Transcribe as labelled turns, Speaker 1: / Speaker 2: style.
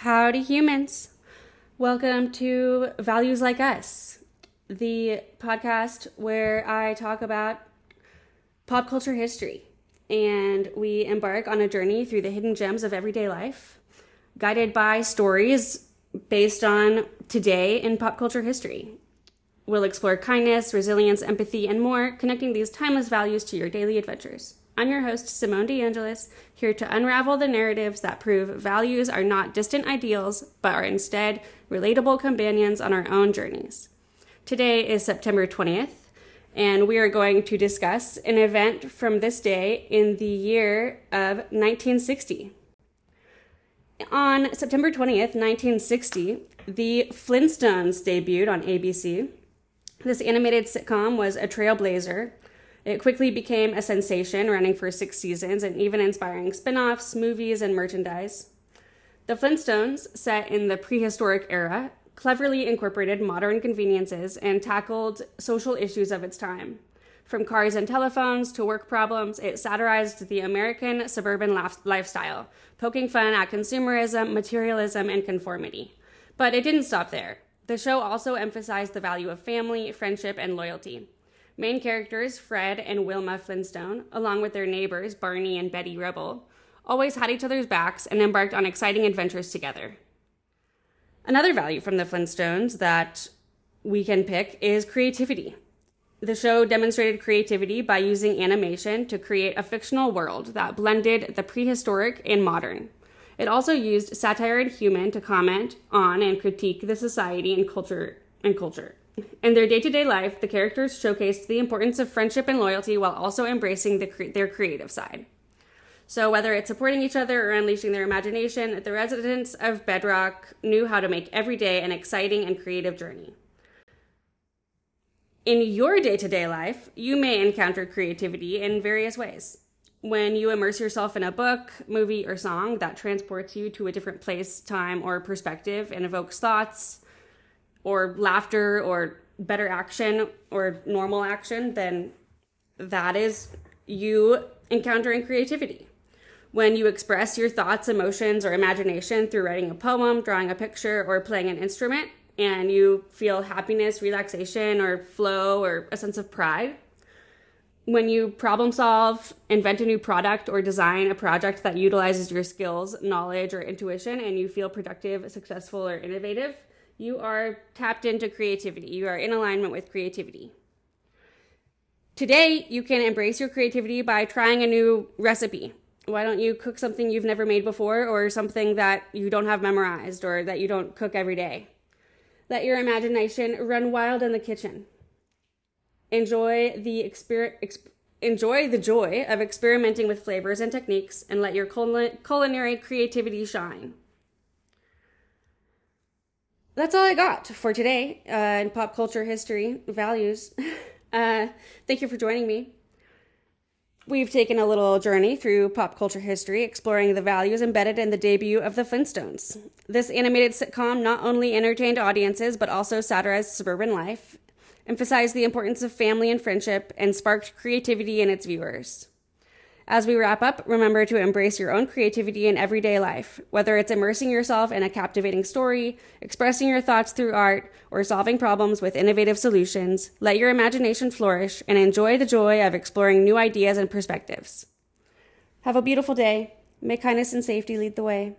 Speaker 1: Howdy, humans. Welcome to Values Like Us, the podcast where I talk about pop culture history and we embark on a journey through the hidden gems of everyday life, guided by stories based on today in pop culture history. We'll explore kindness, resilience, empathy, and more, connecting these timeless values to your daily adventures. I'm your host, Simone DeAngelis, here to unravel the narratives that prove values are not distant ideals, but are instead relatable companions on our own journeys. Today is September 20th, and we are going to discuss an event from this day in the year of 1960. On September 20th, 1960, the Flintstones debuted on ABC. This animated sitcom was a trailblazer it quickly became a sensation, running for six seasons and even inspiring spin offs, movies, and merchandise. The Flintstones, set in the prehistoric era, cleverly incorporated modern conveniences and tackled social issues of its time. From cars and telephones to work problems, it satirized the American suburban lifestyle, poking fun at consumerism, materialism, and conformity. But it didn't stop there. The show also emphasized the value of family, friendship, and loyalty. Main characters, Fred and Wilma Flintstone, along with their neighbors, Barney and Betty Rubble, always had each other's backs and embarked on exciting adventures together. Another value from the Flintstones that we can pick is creativity. The show demonstrated creativity by using animation to create a fictional world that blended the prehistoric and modern. It also used satire and humor to comment on and critique the society and culture and culture. In their day to day life, the characters showcased the importance of friendship and loyalty while also embracing the cre- their creative side. So, whether it's supporting each other or unleashing their imagination, the residents of Bedrock knew how to make every day an exciting and creative journey. In your day to day life, you may encounter creativity in various ways. When you immerse yourself in a book, movie, or song that transports you to a different place, time, or perspective and evokes thoughts, or laughter or better action or normal action, then that is you encountering creativity. When you express your thoughts, emotions, or imagination through writing a poem, drawing a picture, or playing an instrument, and you feel happiness, relaxation, or flow, or a sense of pride. When you problem solve, invent a new product, or design a project that utilizes your skills, knowledge, or intuition, and you feel productive, successful, or innovative, you are tapped into creativity. You are in alignment with creativity. Today, you can embrace your creativity by trying a new recipe. Why don't you cook something you've never made before or something that you don't have memorized or that you don't cook every day? Let your imagination run wild in the kitchen. Enjoy the exper- exp- enjoy the joy of experimenting with flavors and techniques and let your culinary creativity shine that's all I got for today uh, in pop culture history values. Uh, thank you for joining me. We've taken a little journey through pop culture history, exploring the values embedded in the debut of the Flintstones. This animated sitcom not only entertained audiences, but also satirized suburban life, emphasized the importance of family and friendship, and sparked creativity in its viewers. As we wrap up, remember to embrace your own creativity in everyday life, whether it's immersing yourself in a captivating story, expressing your thoughts through art, or solving problems with innovative solutions. Let your imagination flourish and enjoy the joy of exploring new ideas and perspectives. Have a beautiful day. May kindness and safety lead the way.